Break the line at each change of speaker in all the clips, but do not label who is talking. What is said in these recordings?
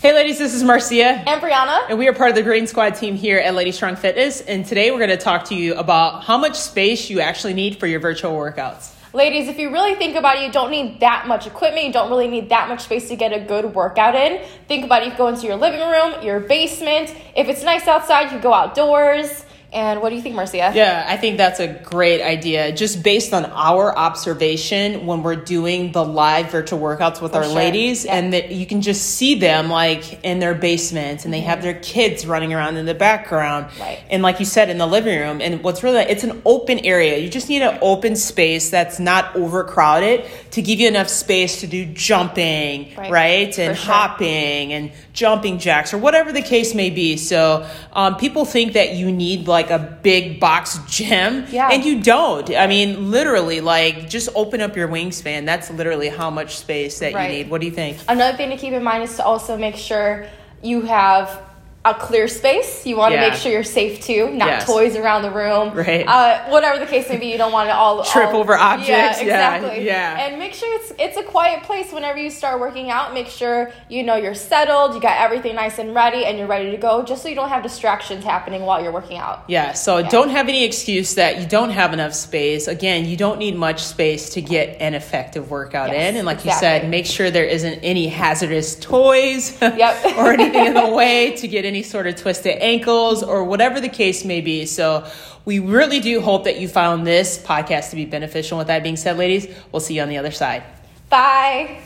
Hey, ladies, this is Marcia.
And Brianna.
And we are part of the Green Squad team here at Lady Strong Fitness. And today we're going to talk to you about how much space you actually need for your virtual workouts.
Ladies, if you really think about it, you don't need that much equipment. You don't really need that much space to get a good workout in. Think about it. You go into your living room, your basement. If it's nice outside, you go outdoors. And what do you think, Marcia?
Yeah, I think that's a great idea. Just based on our observation when we're doing the live virtual workouts with
For
our
sure.
ladies,
Yeah.
and that you can just see them like in their basements and they have their kids running around in the background.
Right.
And like you said, in the living room. And what's really, it's an open area. You just need an open space that's not overcrowded to give you enough space to do jumping,
Right.
right? And
sure.
hopping and jumping jacks or whatever the case may be. So um, people think that you need like a big box gym,
Yeah.
and you don't. I mean, literally, like just open up your wingspan. That's literally how much space that
Right.
you need. What do you think?
Another thing to keep in mind is to also make sure you have a clear space. You want to
Yeah.
make sure you're safe too, not
Yes.
toys around the room.
Right.
Uh, whatever the case may be, you don't want to all
Trip
all-
over objects. Yeah,
Yeah, exactly.
yeah.
And make sure it's it's a quiet place whenever you start working out. Make sure you know you're settled, you got everything nice and ready, and you're ready to go, just so you don't have distractions happening while you're working out.
Yeah, so don't have any excuse that you don't have enough space. Again, you don't need much space to get an effective workout
Yes,
in. And like you said, make sure there isn't any hazardous toys
Yep.
or anything in the way to get any sort of twisted ankles or whatever the case may be. So we really do hope that you found this podcast to be beneficial. With that being said, ladies, we'll see you on the other side.
Bye.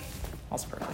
Perfect.